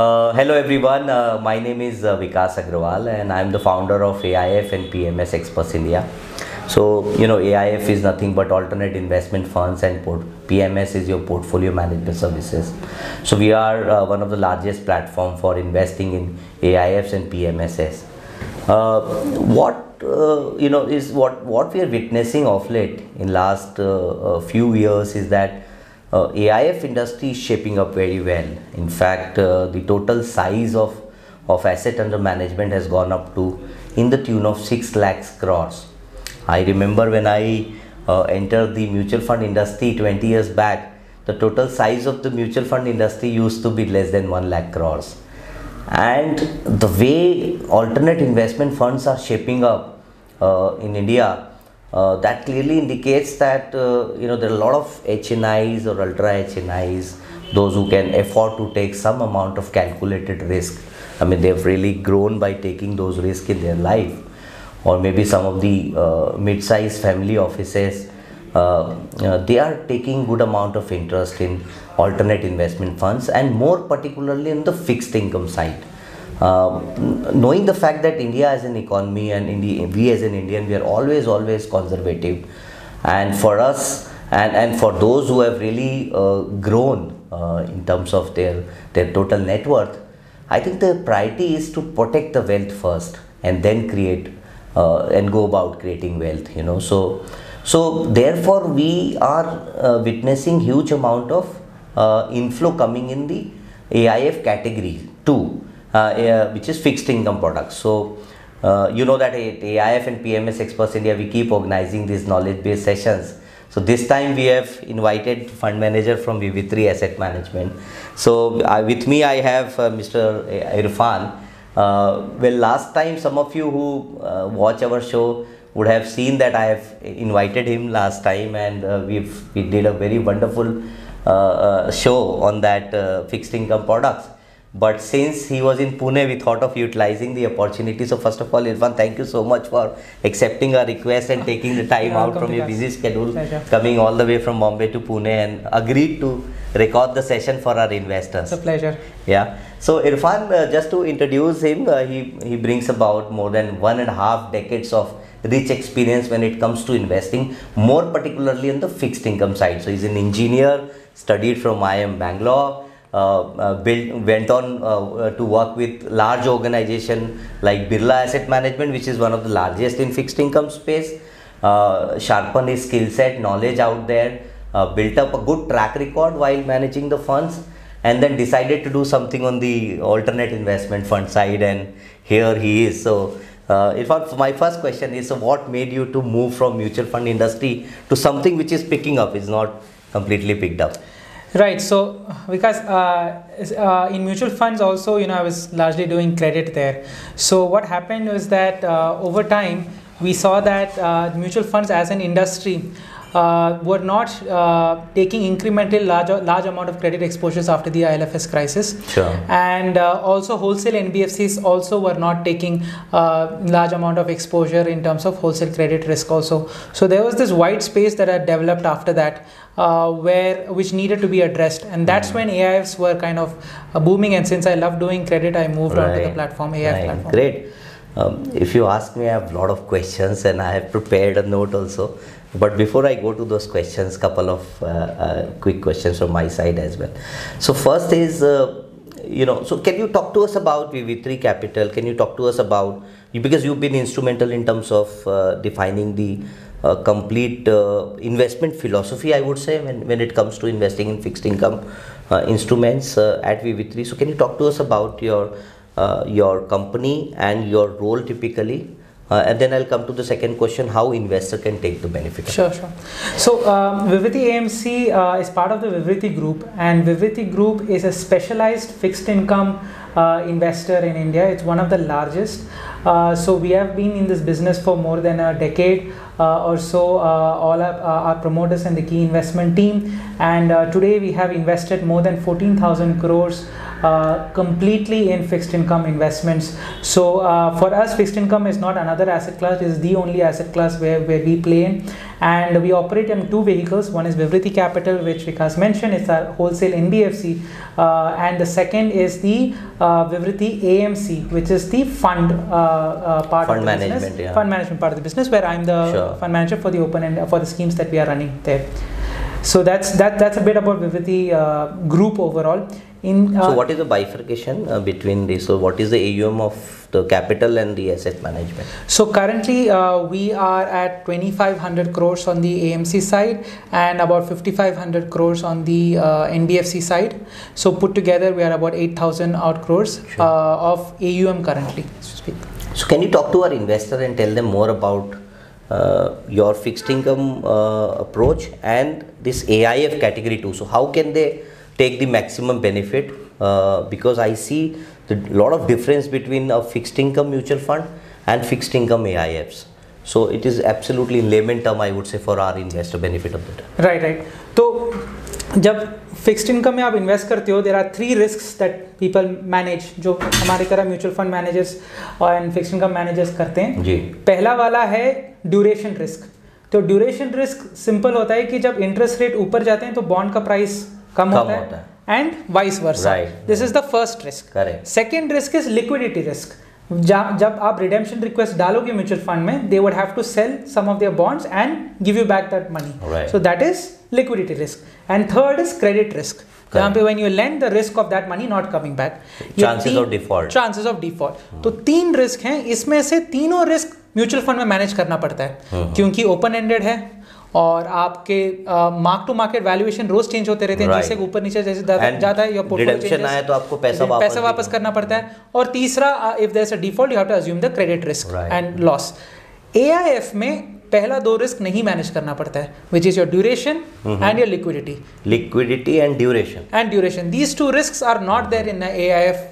Uh, hello everyone, uh, my name is uh, Vikas Agrawal and I am the founder of AIF and PMS Experts India. So, you know, AIF is nothing but alternate investment funds and PMS is your portfolio management services. So, we are uh, one of the largest platform for investing in AIFs and PMSs. Uh, what uh, you know is what what we are witnessing of late in last few years is that uh, AIF industry is shaping up very well. In fact, uh, the total size of, of asset under management has gone up to in the tune of 6 lakhs crores. I remember when I uh, entered the mutual fund industry 20 years back, the total size of the mutual fund industry used to be less than 1 lakh crores. And the way alternate investment funds are shaping up uh, in India, uh, that clearly indicates that uh, you know there are a lot of HNIs or ultra HNIs, those who can afford to take some amount of calculated risk. I mean, they've really grown by taking those risks in their life, or maybe some of the uh, mid-sized family offices. Uh, they are taking good amount of interest in alternate investment funds and more particularly in the fixed income side knowing the fact that India as an economy and we as an Indian, we are always, always conservative. And for us, and, and for those who have really uh, grown uh, in terms of their, their total net worth, I think the priority is to protect the wealth first and then create uh, and go about creating wealth, you know. So, so therefore, we are uh, witnessing huge amount of uh, inflow coming in the AIF category too which is fixed income products. So, uh, you know that at AIF and PMS Experts India, we keep organizing these knowledge based sessions. So, this time we have invited fund manager from Vivriti Asset Management. So, uh, with me, I have Mr. Irfan. well, last time, some of you who watch our show would have seen that I have invited him last time, and uh, we've we did a very wonderful uh, uh, show on that fixed income products. But since he was in Pune, we thought of utilizing the opportunity. So first of all, Irfan, thank you so much for accepting our request and taking the time out from your busy schedule, Pleasure. coming all the way from Bombay to Pune and agreed to record the session for our investors. It's a pleasure. Yeah. So Irfan, uh, just to introduce him, uh, he, he brings about more than one and a half decades of rich experience when it comes to investing, more particularly on the fixed income side. So he's an engineer, studied from IIM Bangalore, Uh, uh, built, went on uh, uh, to work with large organization like Birla Asset Management, which is one of the largest in fixed income space. sharpen his skill set, knowledge out there, built up a good track record while managing the funds and then decided to do something on the alternate investment fund side and here he is so uh, in fact my first question is so what made you to move from mutual fund industry to something which is picking up is not completely picked up Right. So because uh, uh, in mutual funds also, you know, I was largely doing credit there. So what happened was that uh, over time we saw that uh, mutual funds as an industry were not uh, taking incremental large large amount of credit exposures after the ILFS crisis, sure. and uh, also wholesale NBFCs also were not taking uh, large amount of exposure in terms of wholesale credit risk also. So there was this white space that had developed after that, uh, where which needed to be addressed, and that's mm. when AIFs were kind of uh, booming. And since I love doing credit, I moved right. onto the platform AIF right. platform. Great. Um, if you ask me, I have a lot of questions, and I have prepared a note also. But before I go to those questions, couple of uh, uh, quick questions from my side as well. So first is, uh, you know, so can you talk to us about Vivriti Capital? Can you talk to us about because you've been instrumental in terms of uh, defining the uh, complete uh, investment philosophy, I would say, when, when it comes to investing in fixed income instruments at Vivriti. So can you talk to us about your your company and your role typically uh, and then I'll come to the second question how investor can take the benefit. Sure, sure. So um, Vivriti AMC uh, is part of the Vivriti Group, and Vivriti Group is a specialized fixed income uh, investor in India. It's one of the largest. Uh, so we have been in this business for more than a decade uh, or so. Uh, all our, our, promoters and the key investment team, and today we have invested more than 14,000 crores uh, completely in fixed income investments. So uh, for us, fixed income is not another asset class; it is the only asset class where, where we play in, and we operate in two vehicles. One is Vivriti Capital, which Vikas mentioned, it's our wholesale NBFC, uh, and the second is the uh, Vivriti AMC, which is the fund uh, part Fund of the management, business. yeah. Fund management part of the business, where I'm the Sure. fund manager for the open and for the schemes that we are running there. So that's that that's a bit about Vivriti uh, group overall. In uh, so what is the bifurcation uh, between this? So what is the AUM of the capital and the asset management? So currently uh, we are at 2500 crores on the AMC side and about 5500 crores on the uh, NBFC side. So put together we are about 8000 odd crores Sure. uh, of AUM currently. So. So can you talk to our investor and tell them more about uh, your fixed income uh, approach and this AIF category too. So how can they take the maximum benefit? Uh, because I see a lot of difference between a fixed income mutual fund and fixed income AIFs. So it is absolutely in layman term, I would say, for our investor benefit of that. Right, right. So जब fixed income में आप invest करते हो there are three risk that people manage जो हमारे तरह mutual fund managers और fixed income managers करते हैं। जी। पहला वाला है ड्यूरेशन रिस्क तो ड्यूरेशन रिस्क सिंपल होता है कि जब इंटरेस्ट रेट ऊपर जाते हैं तो बॉन्ड का प्राइस कम कम होता होता है। And vice versa this is the first risk second risk is liquidity risk जब आप रिडेम्पशन रिक्वेस्ट डालोगे म्यूचुअल फंड में they would have to sell some of their bonds and give you back that money so that is liquidity risk and third is credit risk जहाँ पे when you lend the risk of that money not coming back ये Chances तीन- of default. Chances of default तो तीन risk हैं इसमें से तीनों रिस्क म्यूचुअल फंड में मैनेज करना पड़ता है। क्योंकि ओपन एंडेड है और आपके मार्क टू मार्केट वैल्यूएशन रोज चेंज होते रहते हैं Right. जैसे ऊपर नीचे जैसे जाता है या redemption आए तो आपको पैसा वापस पैसा वापस करना पड़ता है। और तीसरा if there is a default you have to assume the credit risk and loss AIF में पहला दो रिस्क नहीं मैनेज करना पड़ता है which is your duration and your liquidity liquidity and duration and duration these two risk are not there in A I F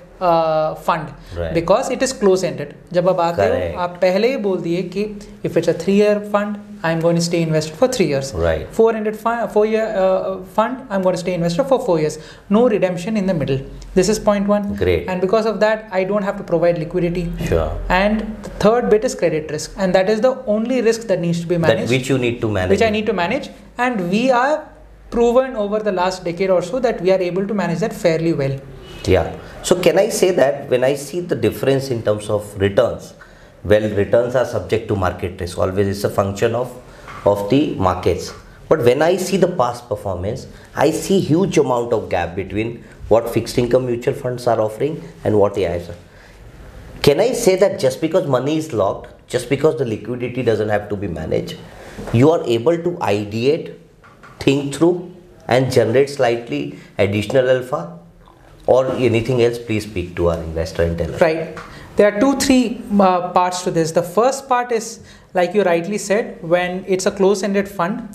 fund because it is closed ended जब आप आते हो आप पहले ही बोल दिए कि if it's a three year fund I'm going to stay invested for three years. Right. Four ended fund, four year uh, fund I'm going to stay invested for four years. No redemption in the middle. This is point one. Great. And because of that I don't have to provide liquidity. Sure. And the third bit is credit risk, and that is the only risk that needs to be That managed which you need to manage. which I need to manage. And we are proven over the last decade or so that we are able to manage that fairly well. Yeah. So can I say that when I see the difference in terms of returns, well, returns are subject to market risk. Always it's a function of of the markets. But when I see the past performance, I see huge amount of gap between what fixed income mutual funds are offering and what the AIs are. Can I say that just because money is locked, just because the liquidity doesn't have to be managed, you are able to ideate, think through, and generate slightly additional alpha? Or anything else, please speak to our investor and tell us. Right. There are two, three uh, parts to this. The first part is, like you rightly said, when it's a close ended fund,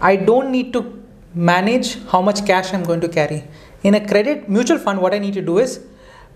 I don't need to manage how much cash I'm going to carry. In a credit mutual fund, what I need to do is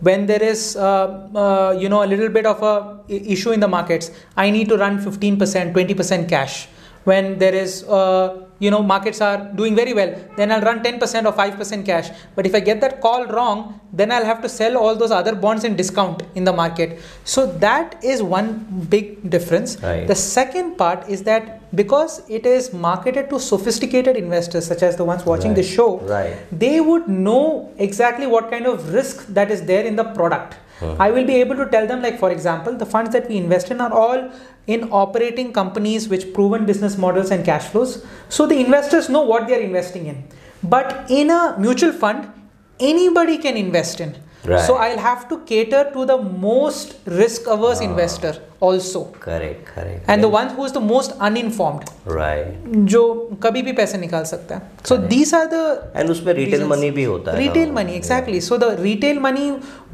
when there is uh, uh, you know a little bit of a issue in the markets i need to run 15% 20% cash when there is uh, you know markets are doing very well then i'll run 10% or 5% cash but if i get that call wrong then i'll have to sell all those other bonds in discount in the market so that is one big difference Right. the second part is that because it is marketed to sophisticated investors such as the ones watching Right. this show Right. they would know exactly what kind of risk that is there in the product. I will be able to tell them, like, for example, the funds that we invest in are all in operating companies with proven business models and cash flows. So the investors know what they are investing in. But in a mutual fund, anybody can invest in. Right. So I'll have to cater to the most risk averse investor also. Correct, correct. And the one who is the most uninformed. right. जो कभी भी पैसे निकाल सकता है so these are the And उसमें retail reasons. money भी होता है retail money exactly Yeah. so the retail money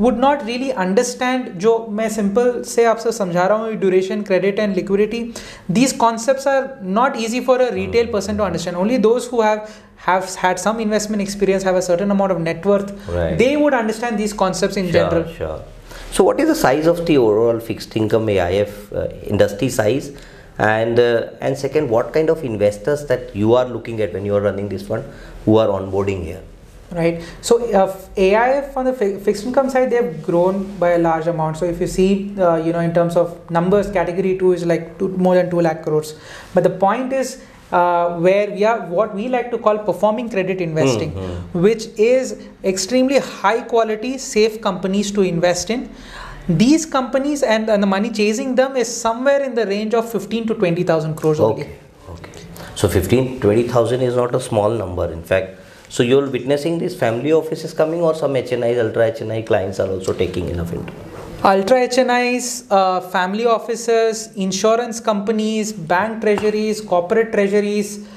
would not really understand जो मैं simple से आपसे समझा रहा हूँ duration credit and liquidity these concepts are not easy for a retail Hmm. person to understand only those who have have had some investment experience have a certain amount of net worth Right. they would understand these concepts in Sure, general Sure. So, what is the size of the overall fixed income AIF uh, industry size? And uh, and second, what kind of investors that you are looking at when you are running this fund who are onboarding here? right so uh, aif on the fi- fixed income side they've grown by a large amount so if you see uh, you know in terms of numbers category 2 is like two, more than 2 lakh crores but the point is uh, where we are what we like to call performing credit investing Mhm. which is extremely high quality safe companies to invest in these companies and, and the money chasing them is somewhere in the range of 15 to 20000 crores only Okay. Okay. So 15, 20,000 is not a small number. In fact, so you're witnessing these family offices coming or some HNI, ultra HNI clients are also taking enough into Ultra HNIs, uh, family offices, insurance companies, bank treasuries, corporate treasuries,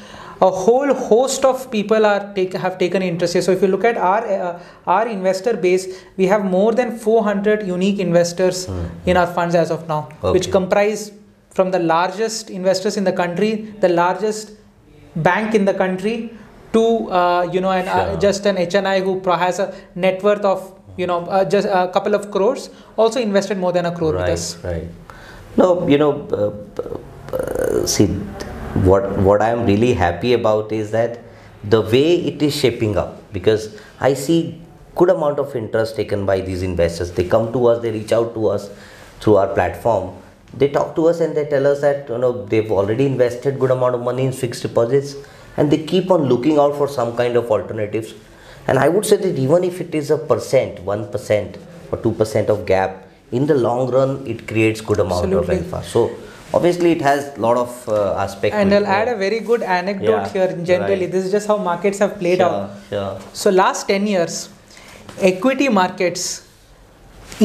a whole host of people are take, have taken interest here. So if you look at our uh, our investor base, we have more than 400 unique investors in our funds as of now, which comprise from the largest investors in the country, the largest bank in the country, to uh, you know an, uh, just an HNI who has a net worth of you know uh, just a couple of crores also invested more than a crore with right, us right. No, you know, uh, uh, see, what what I am really happy about is that the way it is shaping up because I see good amount of interest taken by these investors. They come to us, they reach out to us through our platform. They talk to us and they tell us that you know they've already invested good amount of money in fixed deposits and they keep on looking out for some kind of alternatives. And I would say that even if it is a percent, one percent or two percent of gap, in the long run it creates good amount Absolutely. of alpha. So obviously it has lot of uh, aspects. and to i'll it. add a very good anecdote Yeah, here generally right. this is just how markets have played sure, out Sure. so last 10 years equity markets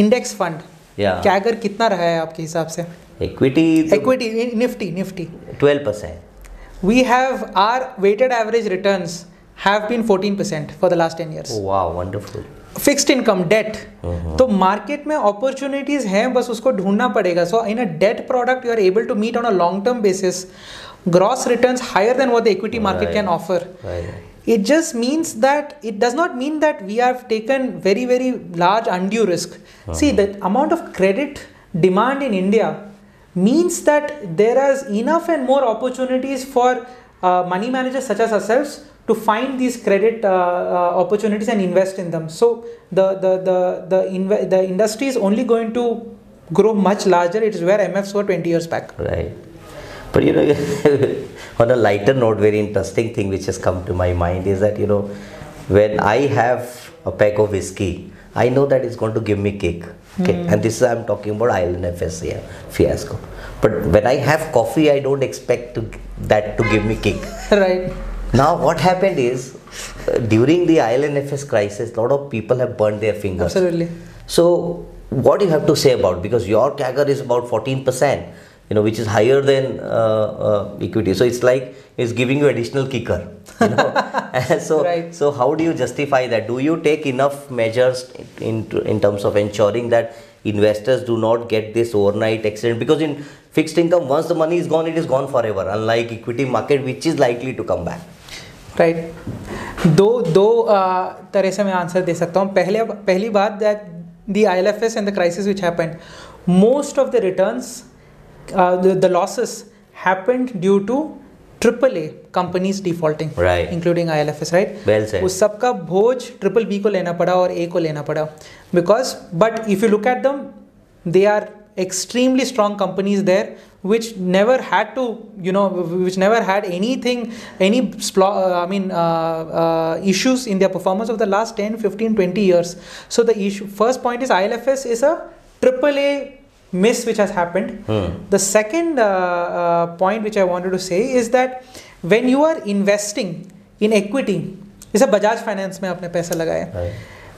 index fund Yeah. CAGR कितना रहा है आपके हिसाब से Equity. equity Nifty Nifty Twelve percent. we have our weighted average returns have been 14% for the last 10 years Oh, wow, wonderful. Fixed income date तो market में opportunities हैं बस उसको ढूंढना पड़ेगा सो इन a that product you are able to meet on a long term basis gross returns higher than what the equity market can Right. Offer Right. it just means that it does not mean that we have taken very very large undue risk see the amount of credit demand in india means that there is enough and more opportunities for uh, money managers such as ourselves to find these credit uh, uh, opportunities and invest in them so the the the the, inve- the industry is only going to grow much larger it is where mfs were 20 years back Right. But you know, on a lighter note, very interesting thing which has come to my mind is that you know, when I have a pack of whiskey, I know that it's going to give me kick. Okay, and this is I'm talking about ILFS yeah, fiasco. But when I have coffee, I don't expect to that to give me kick. right Now, what happened is uh, during the ILFS crisis, a lot of people have burned their fingers. absolutely So, what do you have to say about because your CAGR is about 14%, you know, which is higher than uh, uh, equity. So it's like it's giving you additional kicker. You know, so Right. so how do you justify that? Do you take enough measures in in terms of ensuring that investors do not get this overnight accident? Because in fixed income, once the money is gone, it is gone forever. Unlike equity market, which is likely to come back. Right दो दो तरह से मैं answer दे सकता हूँ। पहले पहली बात that the I L F S and the crisis which happened most of the returns the losses happened due to triple A companies defaulting including I L F S right उस सबका भोज triple B को लेना पड़ा और ए को लेना पड़ा। Because but if you look at them they are extremely strong companies there which never had to you know which never had anything any splo- uh, i mean uh, uh, issues in their performance of the last 10 15 20 years so the issue first point is ilfs is a triple a miss which has happened Hmm. the second uh, uh, point which i wanted to say is that when you are investing in equity जैसे Bajaj finance में आपने पैसा लगाया Right.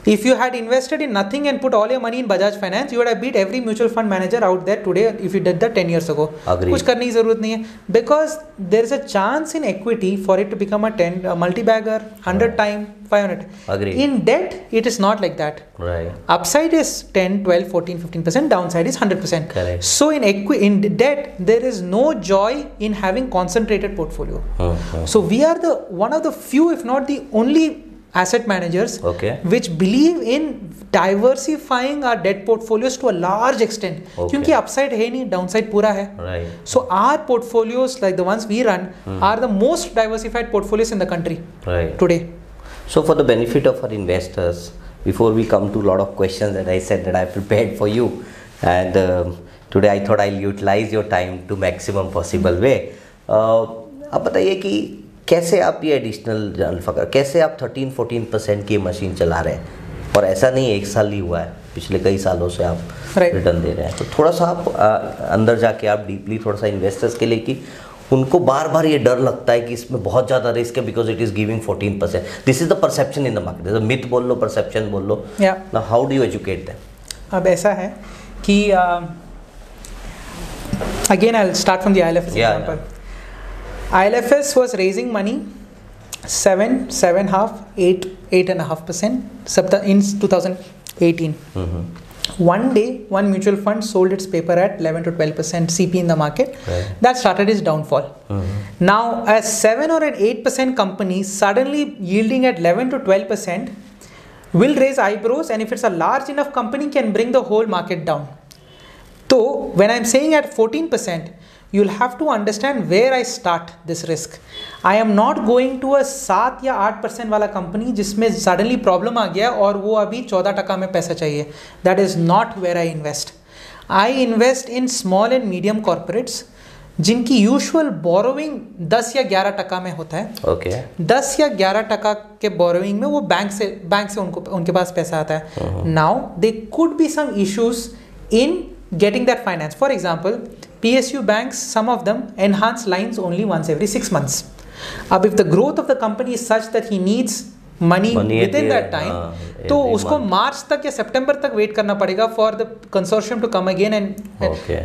if you had invested in nothing and put all your money in Bajaj Finance, you would have beat every mutual fund manager out there today if you did that 10 years ago. Agreed. कुछ करने की जरूरत नहीं है because there is a chance in equity for it to become a 10 a multi-bagger 100 time 500 Agreed. in debt it is not like that Right. upside is 10 12 14 15% downside is 100% Correct. so in equi- in debt there is no joy in having concentrated portfolio Hmm, hmm. so we are the one of the few if not the only asset managers okay. which believe in diversifying diversifying our debt portfolios to a large extent क्योंकि upside है नहीं downside पूरा है so our portfolios like the ones hmm. are the most diversified portfolios in the country right. today so for the benefit of our investors before we come to a lot of questions that I said that I prepared for you and uh, today I thought I'll utilize your time to maximum possible way. Uh, आप बताइए कि कैसे आप ये additional alpha कर कैसे आप 13 14 percent की मशीन चला रहे हैं? और ऐसा नहीं एक साल ही हुआ है पिछले कई सालों से आप Right. रिटर्न दे रहे हैं। तो थोड़ा सा आप आ, अंदर जाके आप डीपली थोड़ा सा इन्वेस्टर्स के लिए कि उनको बार बार ये डर लगता है कि इसमें बहुत ज़्यादा रिस्क है because it is giving 14 percent this is the perception in the market myth बोल लो परसेप्शन बोल लो। ना how do you educate them अब ऐसा है कि again I start from the ILFS Yeah, example. ILFS was raising money seven, seven half, eight, eight and a half percent in 2018. Mm-hmm. One day, one mutual fund sold its paper at 11 to 12 percent CP in the market. Right. That started its downfall. Mm-hmm. Now, a seven or an eight percent company suddenly yielding at 11 to 12 percent will raise eyebrows, and if it's a large enough company, can bring the whole market down. So, when I'm saying at 14%, you'll have to understand where I start this risk. I am not going to a 7 या 8 percent वाला company जिसमें suddenly problem आ गया और वो अभी 14 टका में पैसा चाहिए। That is not where I invest I invest in small and medium corporates जिनकी यूजुअल बोरोइंग 10 या 11 टका में होता है। ओके 10 या 11 टका के बोरोइंग में वो बैंक से बैंक से उनको उनके पास पैसा आता है। Now they could be some issues in getting that finance. For example PSU banks, some of them enhance lines only once every six months. Uh, if the growth of the company is such that he needs money, money within that time, uh, तो उसको मार्च तक या सितंबर तक wait करना पड़ेगा for the consortium to come again and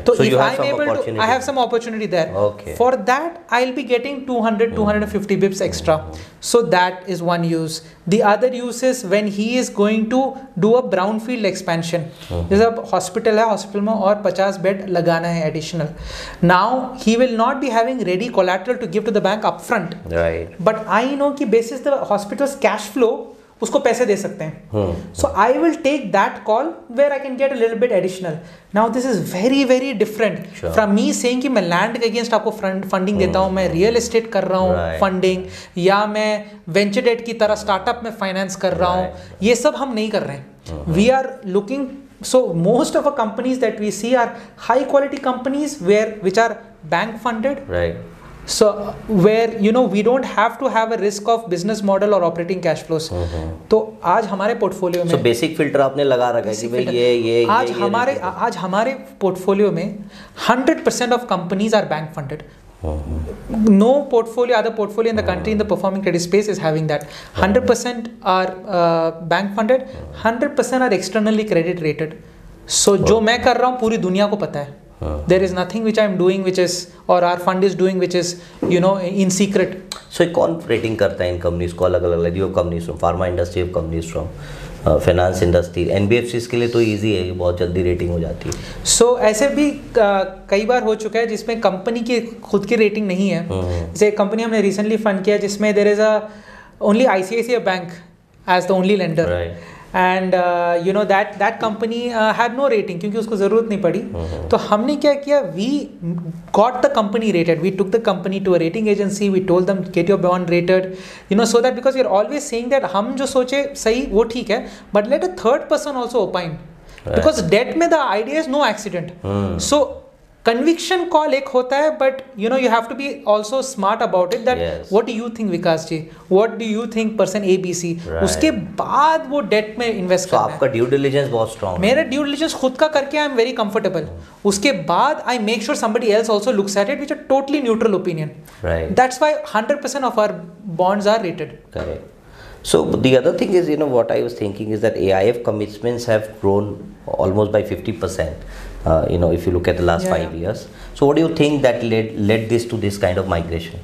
तो if I am able to I have some opportunity there for that I will be getting 200 250 bips extra so that is one use the other use is when he is going to do a brown field expansion जैसे अब hospital है hospital में और 50 bed लगाना है additional now he will not be having ready collateral to give to the bank up right but I know की basis the hospital's cash flow उसको पैसे दे सकते हैं। So I will take that call where I can get a little bit additional now this is very very different from me saying कि मैं land के against आपको फंडिंग देता हूँ मैं रियल एस्टेट कर रहा हूँ Right. फंडिंग या मैं वेंचर डेट की तरह स्टार्टअप में फाइनेंस कर रहा हूँ। ये सब हम नहीं कर रहे हैं। We are looking so most of our companies that we see are high quality companies where which are bank funded right so where you know we don't have to have a risk of business model or operating cash flows तो आज हमारे portfolio में basic filter आपने लगा रखा है कि भाई ये ये आज ये- ये हमारे नहीं आज हमारे पोर्टफोलियो में 100% of companies are bank funded no portfolio other portfolio in the country in the performing credit space is having that 100% are uh, bank funded 100% are externally credit rated so जो मैं कर रहा हूँ पूरी दुनिया को पता है there is nothing which I'm doing which is or our fund is doing which is you know in secret. सो कौन रेटिंग करता है इन कंपनीज़ को? अलग अलग you companies from pharma industry companies from finance industry N के लिए तो easy है बहुत जल्दी रेटिंग हो जाती है। सो so, ऐसे भी uh, कई बार हो चुका है जिसमें कंपनी की खुद की रेटिंग नहीं है। जैसे एक कंपनी हमने रिसेंटली फंड किया जिसमें there is a only ICICI bank as the only lender. And you know that that company had no rating क्योंकि उसको ज़रूरत नहीं पड़ी। तो हमने क्या किया? We got the company rated we took the company to a rating agency we told them get your bond rated you know so that because you are always saying that हम जो सोचे सही वो ठीक है but let a third person also opine because debt में the idea is no accident so conviction call एक होता है but you know you have to be also smart about it that what you think Vikas ji what do you think person A B C उसके बाद वो debt में invest so आपका due diligence बहुत strong मेरा due diligence खुद का करके आई एम वेरी कंफर्टेबल उसके बाद I make sure somebody else also looks at it which a totally neutral opinion that's why hundred percent of our bonds are rated So the other thing is, you know, what I was thinking is that AIF commitments have grown almost by 50%. Uh, you know, if you look at the last Yeah, five yeah. years. So what do you think that led led this to this kind of migration?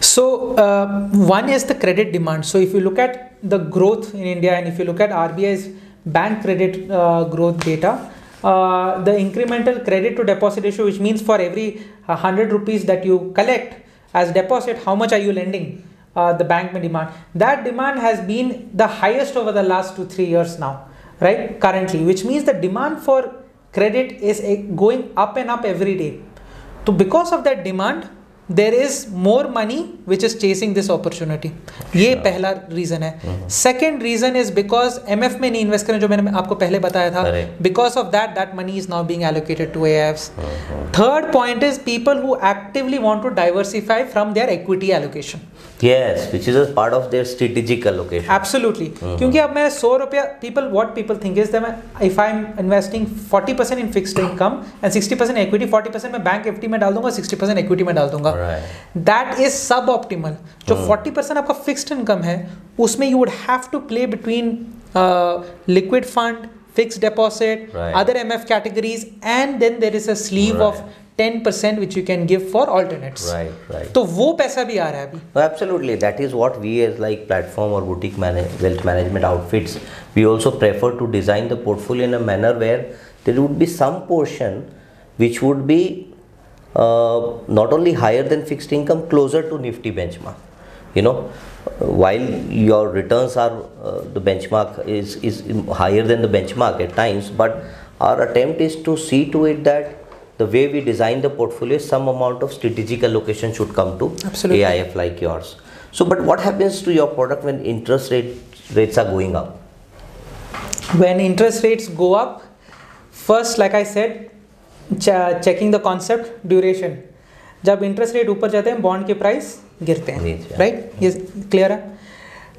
So uh, one is the credit demand. So if you look at the growth in India and if you look at RBI's bank credit uh, growth data, uh, the incremental credit to deposit ratio, which means for every uh, 100 rupees that you collect as deposit, how much are you lending? Uh, the bank may demand. That demand has been the highest over the last two, three years now, right? Currently, which means the demand for credit is a going up and up every day तो because of that demand there is more money which is chasing this opportunity ये पहला reason है second reason is because M F में नहीं invest करें जो मैंने आपको पहले बताया था because of that that money is now being allocated to F third point is people who actively want to diversify from their equity allocation Yes, which is a part of their strategic allocation. Absolutely. क्योंकि अब मैं सौ रुपया people what people think is that if I'm investing 40% in fixed income and 60% equity 40% मैं bank FD में डाल दूँगा 60% equity में डाल दूँगा Right. that is suboptimal जो 40% आपका fixed income है उसमें you would have to play between uh, liquid fund fixed deposit Right. other MF categories and then there is a sleeve right. of 10% which you can give for alternates Right, right. तो वो पैसा भी आ रहा है अभी No, absolutely. That is what we as like platform or boutique mana- wealth management outfits, we also prefer to design the portfolio in a manner where there would be some portion which would be uh, not only higher than fixed income, closer to Nifty benchmark. You know, while your returns are uh, the benchmark is is higher than the benchmark at times, but our attempt is to see to it that the way we design the portfolio, some amount of strategic allocation should come to Absolutely. AIF like yours. So, but what happens to your product when interest rate rates are going up? when interest rates go up first like i said ch- checking the concept duration जब interest rate ऊपर जाते हैं bond के price गिरते हैं हाँ। Right ये clear है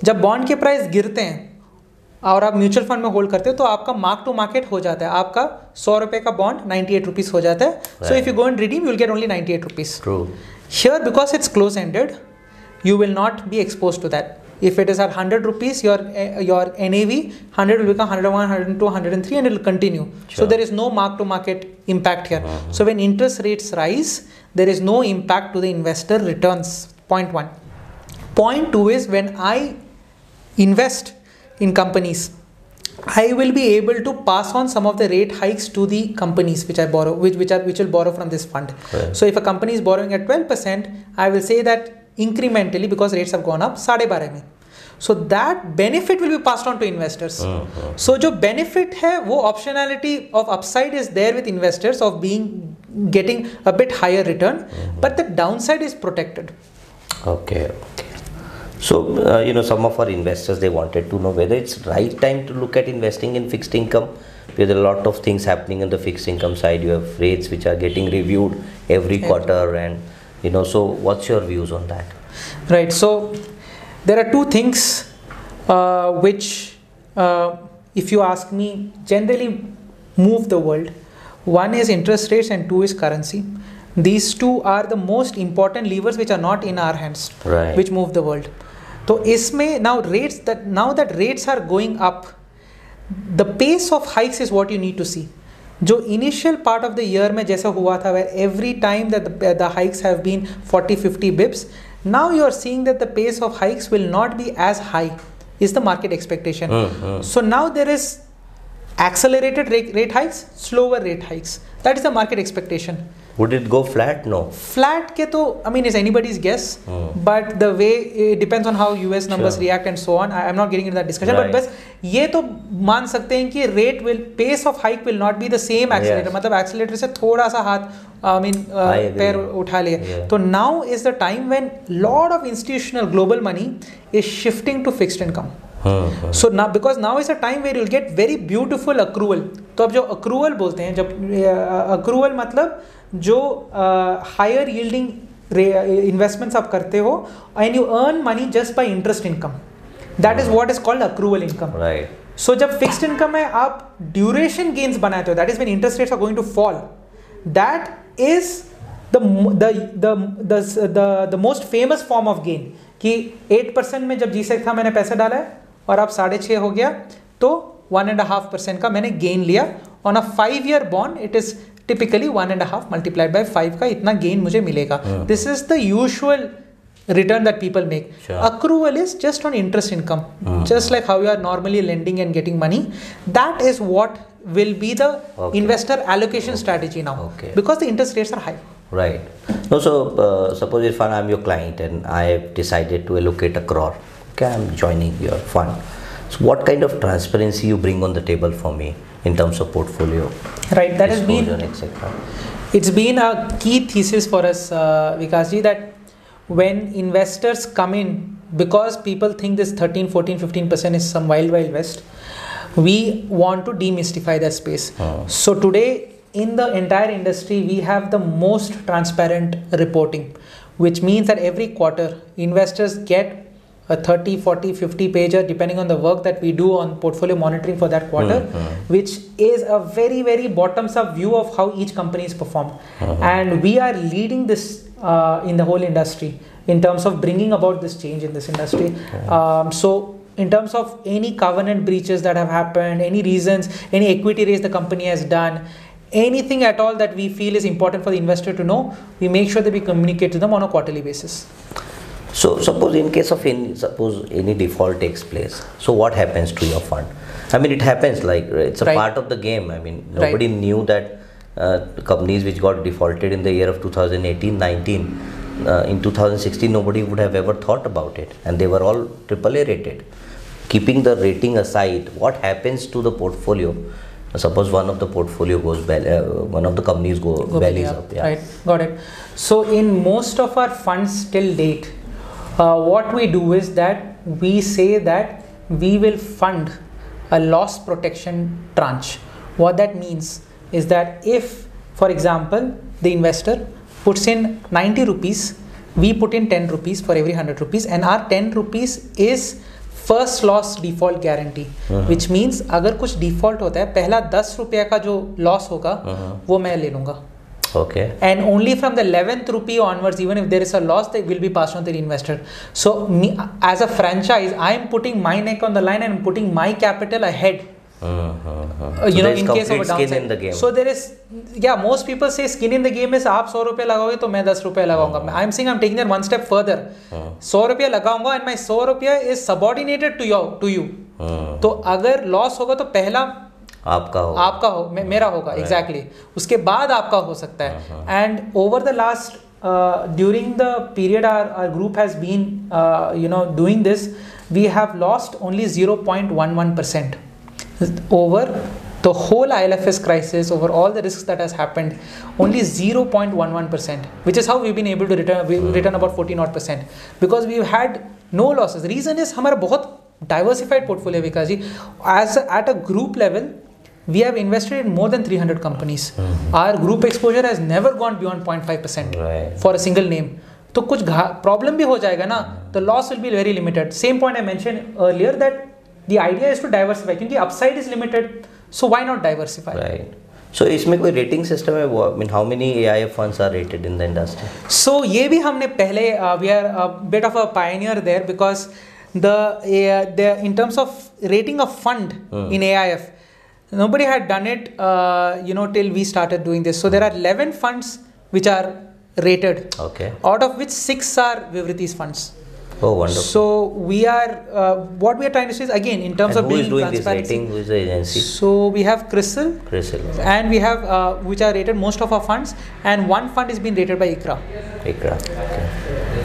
जब बॉन्ड के प्राइस गिरते हैं और आप म्यूचुअल फंड में होल्ड करते हो तो आपका मार्क टू मार्केट हो जाता है। आपका सौ रुपए का बॉन्ड नाइन्टी एट रुपीज़ हो जाता है। So if you go and redeem you'll get only ninety eight rupees here because it's close ended you will not be exposed to that if it is are hundred rupees your your N A V hundred will का hundred one hundred two hundred and three and will continue so there is no mark to market impact here so when interest rates rise there is no impact to the investor return point one point two is when I invest in companies, I will be able to pass on some of the rate hikes to the companies which I borrow, which which are which will borrow from this fund. Right. So if a company is borrowing at 12%, I will say that incrementally because rates have gone up, साढ़े बारह में. So that benefit will be passed on to investors. So जो benefit है वो optionality of upside is there with investors of being getting a bit higher return, but the downside is protected. Okay. Okay. So uh, you know, some of our investors they wanted to know whether it's right time to look at investing in fixed income. Because there are a lot of things happening on the fixed income side. You have rates which are getting reviewed every quarter, and you know. So, what's your views on that? Right. So there are two things uh, which, uh, if you ask me, generally move the world. One is interest rates, and two is currency. These two are the most important levers which are not in our hands, Right. which move the world. तो इसमें now rates that now that rates are going up the pace of hikes is what you need to see जो initial part of the year में जैसा हुआ था where every time that the hikes have been 40 50 bips now you are seeing that the pace of hikes will not be as high is the market expectation so now there is accelerated rate hikes slower rate hikes that is the market expectation Would it go flat? No. flat ke to i mean it's anybody's guess but the way it depends on how us numbers Sure. react and so on I, i'm not getting into that discussion Right. but बस ये तो मान सकते हैं कि rate will pace of hike will not be the same accelerator Yes. मतलब accelerator से थोड़ा सा हाथ आई मीन पैर उठा लिए तो now is the time when lot of institutional global money is shifting to fixed income. So ना because now is a time where you'll get very beautiful accrual तो अब जो अक्रूवल बोलते हैं जब अक्रूवल मतलब जो हायर यील्डिंग इन्वेस्टमेंट्स आप करते हो and you earn money just by interest income that is what is called accrual income Right. So जब फिक्स्ड इनकम है आप ड्यूरेशन गेन्स बनाते हो that is when interest rates are going to fall that is the most famous form of gain कि eight percent में जब जी था मैंने पैसा डाला है और अब साढ़े छः हो गया तो वन एंड हाफ़ परसेंट का मैंने गेन लिया। On a five year bond it is typically one and half multiplied by five का इतना गेन मुझे मिलेगा this is the usual return that people make. Sure. Accrual is just on interest income, just like how you are normally lending and getting money. That is what will be the Okay. investor allocation strategy now Okay. because the interest rates are high. Right. No, so uh, suppose if I'm your client and I have decided to allocate a crore, okay, I'm joining your fund. So what kind of transparency you bring on the table for me In terms of portfolio, Right. That has been etc. It's been a key thesis for us, uh, Vikasji, that when investors come in, because people think this 13, 14, 15% is some wild, wild west, we want to demystify that space. Uh. So today, in the entire industry, we have the most transparent reporting, which means that every quarter, investors get a 30 40 50 pager depending on the work that we do on portfolio monitoring for that quarter which is a very very bottoms up view of how each company is performed. And we are leading this uh, in the whole industry in terms of bringing about this change in this industry. Um, so in terms of any covenant breaches that have happened any reasons any equity raise the company has done anything at all that we feel is important for the investor to know we make sure that we communicate to them on a quarterly basis So suppose in case of any suppose any default takes place, so what happens to your fund? I mean, it happens like it's a Right. part of the game. I mean, Right. nobody knew that uh, companies which got defaulted in the year of 2018, 19, uh, in 2016, nobody would have ever thought about it, and they were all AAA rated. Keeping the rating aside, what happens to the portfolio? Suppose one of the portfolio goes belly, uh, one of the companies go, Go bellies belly up. Yeah. Right, got it. So in most of our funds till date, uh, what we do is that we say that we will fund a loss protection tranche. What that means is that if, for example, the investor puts in 90 rupees, we put in 10 rupees for every 100 rupees, and our 10 rupees is first loss default guarantee which means अगर default default होता है पहला दस रुपया का जो loss होगा वो मैं ले लूंगा Okay. and only from the 11th rupee onwards even if there is a loss they will be passed on to the investor so me as a franchise i am putting my neck on the line and putting my capital ahead Uh-huh. uh, you know in case of a skin in the game. so there is yeah most people say skin in the game is आप सौ रुपये लगाओगे तो मैं दस रुपये लगाऊँगा I am saying I am taking one step further सौ रुपये लगाऊँगा एंड माई सौ रुपये is subordinated to you to you Hmm. तो अगर लॉस होगा तो पहला आपका हो आपका हो मे, मेरा होगा एग्जैक्टली exactly. उसके बाद आपका हो सकता है। And over the last during the period R R group has been you know doing this we have lost only zero point one one percent over the whole I F S crisis over all the risk that has happened only zero point one one percent which is how we been able to return return about forty not percent because we had no losses reason is हमारा बहुत diversified portfolio Vikas ji as at a group level we have invested in more than 300 companies our group exposure has never gone beyond 0.5 percent Right. for a single name तो कुछ problem भी हो जाएगा ना the loss will be very limited same point I mention earlier that the idea is to diversify क्योंकि upside is limited so why not diversify right so इसमें कोई rating system है वो mean how many AIF funds are rated in the industry so ये भी हमने पहले we are bit of a pioneer there because the the in terms of rating a fund in AIF nobody had done it uh, you know till we started doing this so there are 11 funds which are rated Okay. out of which six are Vivriti's funds Oh, wonderful. So we are uh, what we are trying to say is again in terms and of who being is doing this rating? Who is the agency? So we have Crisil CRISIL. and we have uh, which are rated most of our funds and one fund is being rated by ICRA. ICRA. Okay.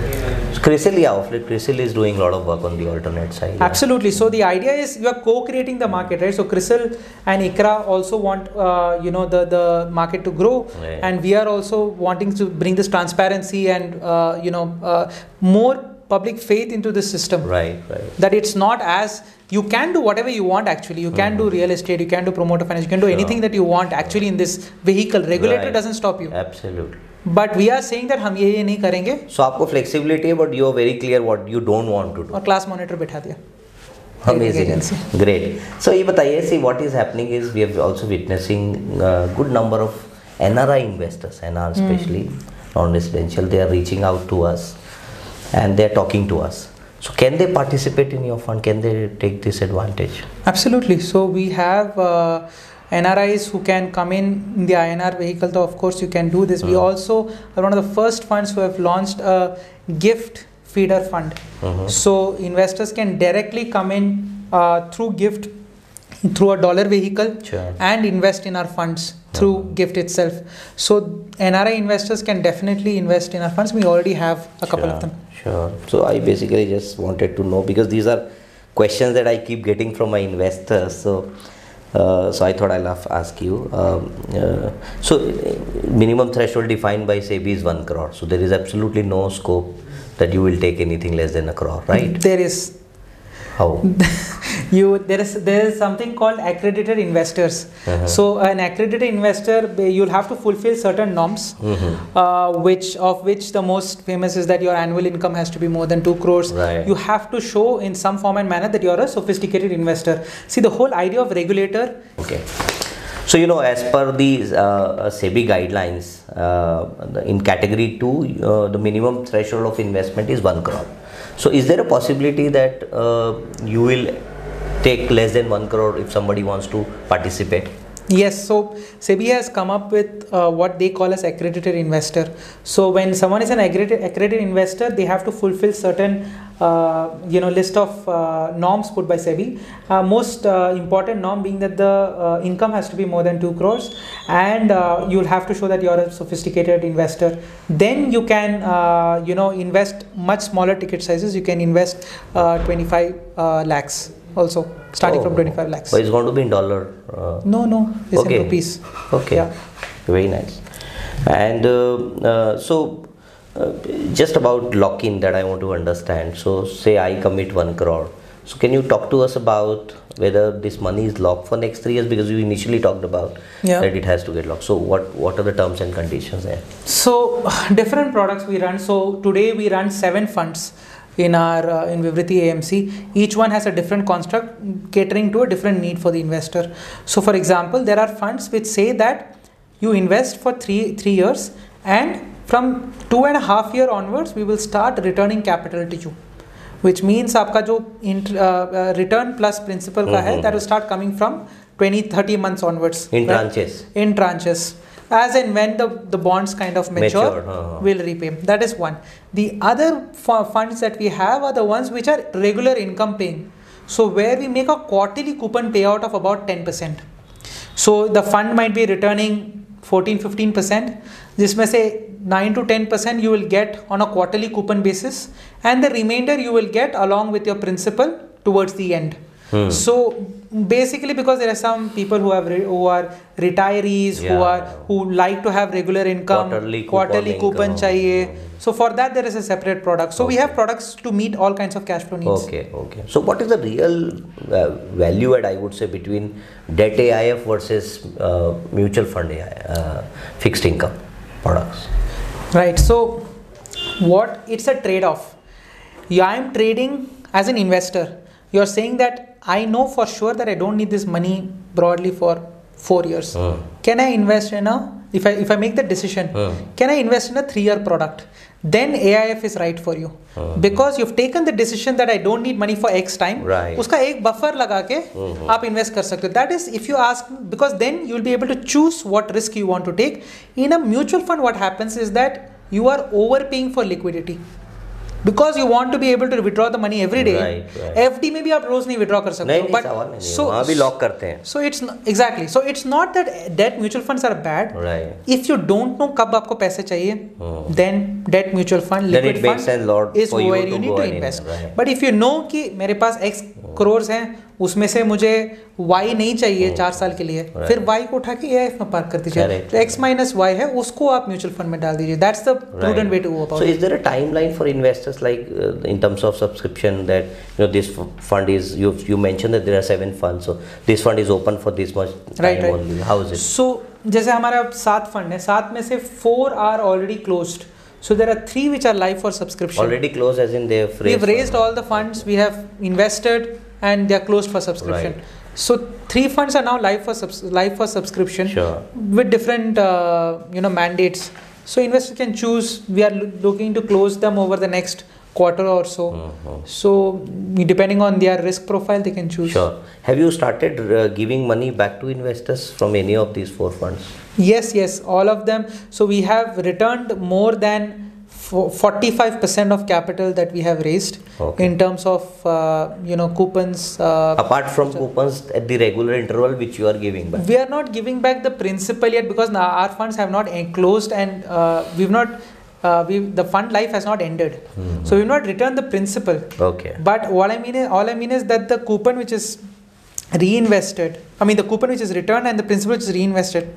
CRISIL, yeah, of late CRISIL is doing a lot of work on the alternate side. yeah. Absolutely. So the idea is you are co-creating the market, right? So Crisil and ICRA also want uh, you know the the market to grow, Right. and we are also wanting to bring this transparency and uh, you know uh, more public faith into this system. Right, right. That it's not as you can do whatever you want actually. You can do real estate, you can do promoter finance, you can do Sure. anything that you want actually in this vehicle. Regulator Right. doesn't stop you. Absolutely. But we are saying that हम ये ये नहीं करेंगे। So so, आपको flexibility है but you are very clear what you don't want to do और class monitor बिठा दिया। अमेजिंग ग्रेट सो ये बताइए see what is happening is we have also witnessing good number of NRI investors NR specially non residential they are reaching out to us and they are talking to us so can they participate in your fund can they take this advantage absolutely so we have NRIs who can come in in the INR vehicle. So of course you can do this. We also are one of the first funds who have launched a gift feeder fund. Mhm. So investors can directly come in uh, through gift through a dollar vehicle Sure. and invest in our funds through gift itself. So NRI investors can definitely invest in our funds. We already have a couple sure, of them. Sure. So I basically just wanted to know because these are questions that I keep getting from my investors. So Uh, so I thought I'll ask you. Um, uh, so minimum threshold defined by SEBI is one crore. So there is absolutely no scope that you will take anything less than a crore, right? There is How? you there is there is something called accredited investors Uh-huh. so an accredited investor you'll have to fulfill certain norms Mhm. uh, which of which the most famous is that your annual income has to be more than 2 crores Right. you have to show in some form and manner that you're a sophisticated investor see the whole idea of regulator Okay. So you know, as per the uh, SEBI guidelines, uh, in category two, uh, the minimum threshold of investment is one crore. So is there a possibility that uh, you will take less than one crore if somebody wants to participate? Yes, so SEBI has come up with uh, what they call as accredited investor. So when someone is an accredited, accredited investor, they have to fulfill certain, you know, list of uh, norms put by SEBI. Uh, most uh, important norm being that the uh, income has to be more than two crores, and uh, you'll have to show that you're a sophisticated investor. Then you can, uh, you know, invest much smaller ticket sizes. You can invest uh, 25 uh, lakhs also, starting Oh. from 25 lakhs. So it's going to be in dollar. Uh, No, no, it's Okay. in rupees. Okay. Yeah. Very nice. And uh, uh, so, uh, just about lock in that I want to understand. So, say I commit one crore. So, can you talk to us about whether this money is locked for next three years? Because you initially talked about Yeah. that it has to get locked. So, what what are the terms and conditions there? So different products we run. So today we run seven funds in our uh, in Vivriti AMC. Each one has a different construct catering to a different need for the investor. So for example, there are funds which say that you invest for three three years and from two and a half year onwards we will start returning capital to you. Which means आपका जो return plus principal का है हम्म, that will start coming from 20 30 months onwards In right? tranches. in tranches as and when the, the bonds kind of mature, Matured, uh-huh. we'll repay that is one the other fu- funds that we have are the ones which are regular income paying so where we make a quarterly coupon payout of about 10% so the fund might be returning 14 15% जिसमें से 9 to 10% you will get on a quarterly coupon basis and the remainder you will get along with your principal towards the end Hmm. so basically because there are some people who have re- who are retirees who Yeah. are who like to have regular income Quarterly coupon quarterly coupon income. chahiye so for that there is a separate product so we Okay. have products to meet all kinds of cash flow needs Okay, okay. So, what is the real uh, value add, I would say, between debt AIF versus uh, mutual fund AI, uh, fixed income Products? Right. So, what it's a trade off. I'm trading as an investor. You're saying that I know for sure that I don't need this money broadly for four years. Hmm. Can I invest in a if I if I make the decision, Hmm. can I invest in a three-year product? Then AIF is right for you Hmm. because you've taken the decision that I don't need money for X time. Right. उसका एक buffer लगा के Hmm. आप invest कर सकते हो. That is if you ask because then you'll be able to choose what risk you want to take. In a mutual fund, what happens is that you are overpaying for liquidity. Because you want to be able to withdraw the money every day F D में भी आप रोज नहीं withdraw कर सकते but so अभी lock करते हैं। So it's exactly so it's not that debt mutual fund are bad if you don't know कब आपको पैसे चाहिए then debt mutual fund liquid fund is where you need to invest but if you know कि मेरे पास x crore हैं उसमें से मुझे वाई नहीं चाहिए चार साल के लिए। फिर वाई को उठा के ए में पार्क कर दीजिए। तो एक्स माइनस वाई है उसको आप म्यूचुअल फंड में डाल दीजिए। That's the prudent way to go about so is there a timeline for investors like in terms of subscription that you know this fund is you you mention that there are seven funds so this fund is open for this much right how is it so जैसे हमारे अब सात fund है सात में से four are already closed So there are three which are live for subscription. Already closed, as in they have raised. We've raised all the funds. We have invested. And they are closed for subscription Right. so three funds are now live for subs- live for subscription sure with different uh, you know mandates so investors can choose we are loo- looking to close them over the next quarter or so Mhm. so depending on their risk profile they can choose Sure. Have you started uh, giving money back to investors from any of these four funds? Yes, yes, all of them. So we have returned more than 45% of capital that we have raised Okay. in terms of uh, you know coupons. Uh, Apart from coupons at the regular interval which you are giving back. we are not giving back the principal yet because now our funds have not enclosed and uh, we've not. Uh, we the fund life has not ended, Mhm. so we've not returned the principal. Okay. But what I mean is, all I mean is that the coupon which is reinvested, I mean the coupon which is returned and the principal which is reinvested,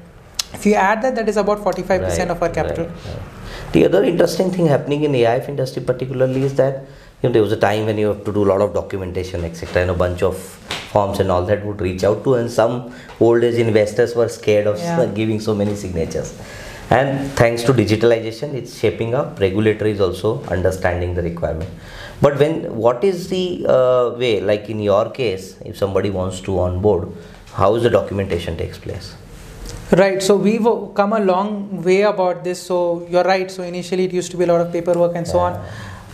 if you add that, that is about 45% Right, of our capital. right, right. The other interesting thing happening in AIF industry particularly is that you know there was a time when you have to do a lot of documentation etc and a bunch of forms and all that would reach out to and some old age investors were scared of Yeah. giving so many signatures. And thanks to digitalization it's shaping up. Regulatory is also understanding the requirement. But when what is the uh, way like in your case if somebody wants to onboard how is the documentation takes place Right, so we've come a long way about this. So you're right. So initially it used to be a lot of paperwork and so on,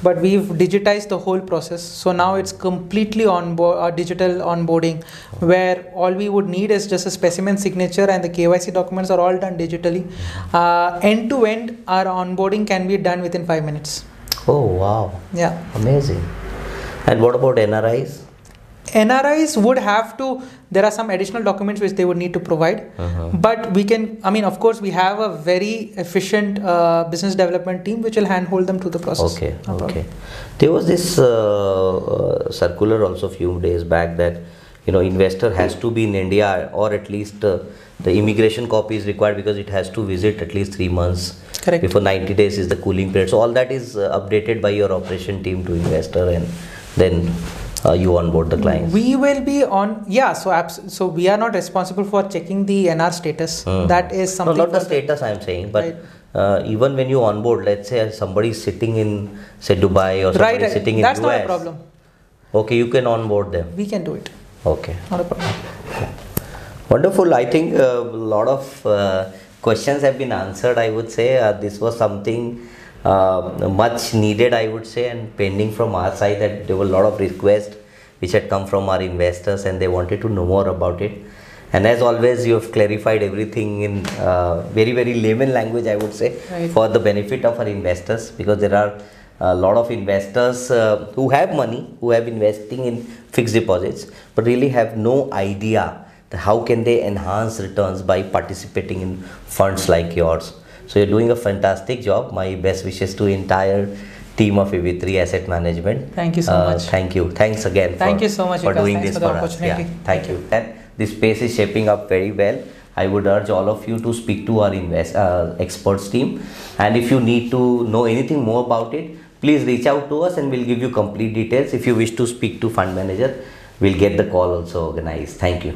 but we've digitized the whole process. So now it's completely on board, uh, digital onboarding, where all we would need is just a specimen signature and the KYC documents are all done digitally. Uh, end to end, our onboarding can be done within five minutes. oh wow Yeah. Amazing. And what about NRIs? NRIs would have to, there are some additional documents which they would need to provide. Uh-huh. But we can, I mean, of course, we have a very efficient uh, business development team which will handhold them through the process. Okay, No okay. There was this uh, uh, circular also a few days back that you know investor has to be in India or at least uh, the immigration copy is required because it has to visit at least three months Correct. before 90 days is the cooling period. So all that is uh, updated by your operation team to investor and then uh, you onboard the clients. We will be on, yeah, so abs- so we are not responsible for checking the NR status. Hmm. That is something. No, not the status I am saying, but Right. uh, even when you onboard, let's say somebody is sitting in say Dubai or somebody Right, sitting in That's US. not a problem. Okay, you can onboard them. We can do it. Okay, Not a problem. wonderful. I think uh, a lot of uh, questions have been answered. I would say uh, this was something uh, much needed. I would say and pending from our side that there were a lot of requests which had come from our investors and they wanted to know more about it. And as always, you have clarified everything in uh, very very layman language. I would say Right. for the benefit of our investors because there are a lot of investors uh, who have money who have investing in fixed deposits but really have no idea how can they enhance returns by participating in funds like yours so you're doing a fantastic job. My best wishes to entire team of Vivriti asset management. Thank you so Uh, much. thank you. Thanks again Thank for, you so much, for Vikas. doing Thanks this for the us. yeah thank you. And this space is shaping up very well. I would urge all of you to speak to our invest uh, experts team. And if you need to know anything more about it please reach out to us and we'll give you complete details. If you wish to speak to fund manager we'll get the call also organized. Thank you